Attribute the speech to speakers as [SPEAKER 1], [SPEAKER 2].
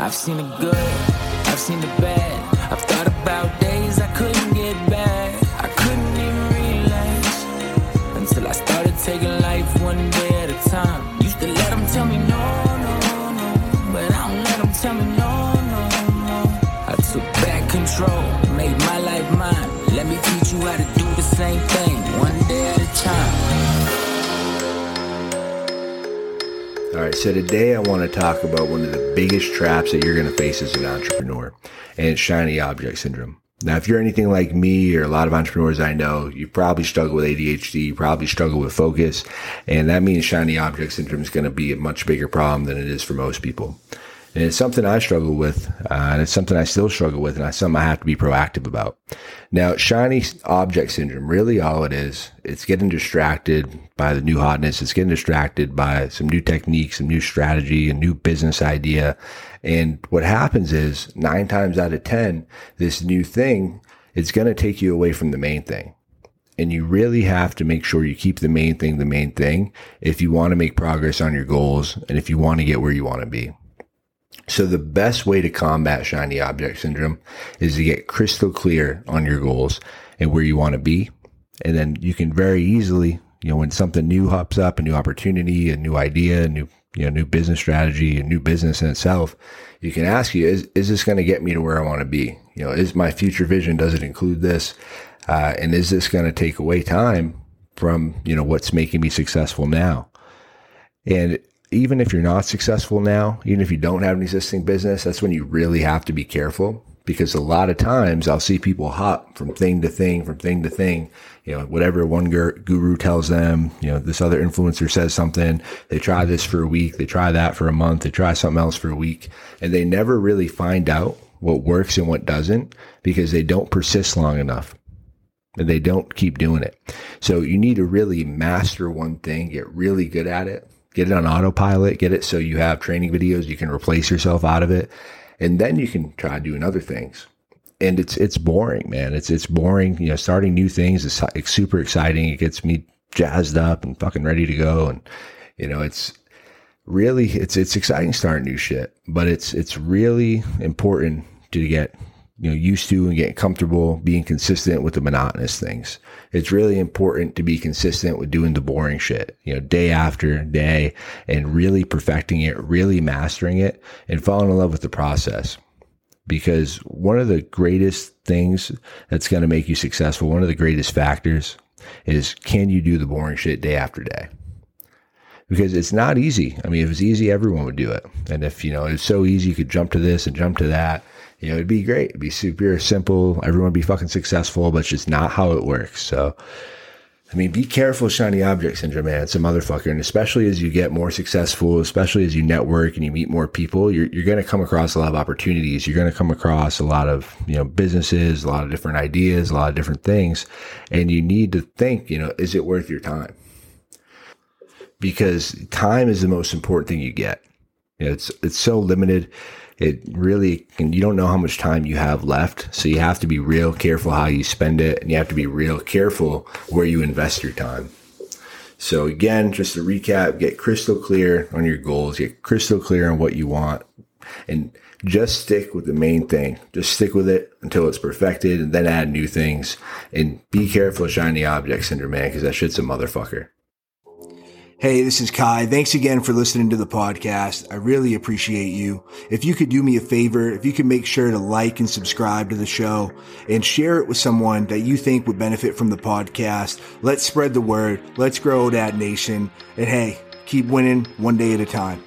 [SPEAKER 1] I've seen the good, I've seen the bad. I've thought about days I couldn't get back. I couldn't even relax until I started taking life one day at a time. Used to let them tell me no, no, no, but I don't let them tell me no, no, no. I took back control, made my life mine. Let me teach you how to do the same thing,
[SPEAKER 2] All right, so today I want to talk about one of the biggest traps that you're going to face as an entrepreneur, and it's shiny object syndrome. Now, if you're anything like me or a lot of entrepreneurs I know, you probably struggle with ADHD, you probably struggle with focus, and that means shiny object syndrome is going to be a much bigger problem than it is for most people. And it's something I struggle with, uh, and it's something I still struggle with, and it's something I have to be proactive about. Now, shiny object syndrome, really all it is, it's getting distracted by the new hotness. It's getting distracted by some new techniques, some new strategy, a new business idea. And what happens is nine times out of 10, this new thing, it's going to take you away from the main thing. And you really have to make sure you keep the main thing the main thing if you want to make progress on your goals and if you want to get where you want to be. So the best way to combat shiny object syndrome is to get crystal clear on your goals and where you want to be. And then you can very easily, you know, when something new hops up, a new opportunity, a new idea, a new, you know, new business strategy, a new business in itself, you can ask you, is, is this going to get me to where I want to be? You know, is my future vision, does it include this? Uh, and is this going to take away time from, you know, what's making me successful now? And even if you're not successful now, even if you don't have an existing business, that's when you really have to be careful because a lot of times I'll see people hop from thing to thing, from thing to thing. You know, whatever one guru tells them, you know, this other influencer says something. They try this for a week. They try that for a month. They try something else for a week and they never really find out what works and what doesn't because they don't persist long enough and they don't keep doing it. So you need to really master one thing, get really good at it get it on autopilot, get it so you have training videos, you can replace yourself out of it. And then you can try doing other things. And it's, it's boring, man. It's, it's boring. You know, starting new things is super exciting. It gets me jazzed up and fucking ready to go. And, you know, it's really, it's, it's exciting starting new shit, but it's, it's really important to get you know used to and getting comfortable being consistent with the monotonous things. It's really important to be consistent with doing the boring shit you know day after day and really perfecting it really mastering it and falling in love with the process. Because one of the greatest things that's going to make you successful one of the greatest factors is can you do the boring shit day after day? Because it's not easy. I mean if it's easy everyone would do it. And if you know it's so easy you could jump to this and jump to that you know, it'd be great. It'd be super simple. Everyone would be fucking successful, but it's just not how it works. So, I mean, be careful, shiny object syndrome, man. It's a motherfucker. And especially as you get more successful, especially as you network and you meet more people, you're, you're going to come across a lot of opportunities. You're going to come across a lot of, you know, businesses, a lot of different ideas, a lot of different things. And you need to think, you know, is it worth your time? Because time is the most important thing you get. You know, it's, it's so limited it really and you don't know how much time you have left. So you have to be real careful how you spend it and you have to be real careful where you invest your time. So again just to recap get crystal clear on your goals get crystal clear on what you want and just stick with the main thing. Just stick with it until it's perfected and then add new things. And be careful of shiny object syndrome man because that shit's a motherfucker
[SPEAKER 3] Hey, this is Ky. Thanks again for listening to the podcast. I really appreciate you. If you could do me a favor, if you could make sure to like and subscribe to the show and share it with someone that you think would benefit from the podcast, let's spread the word. Let's grow that nation. And hey, keep winning one day at a time.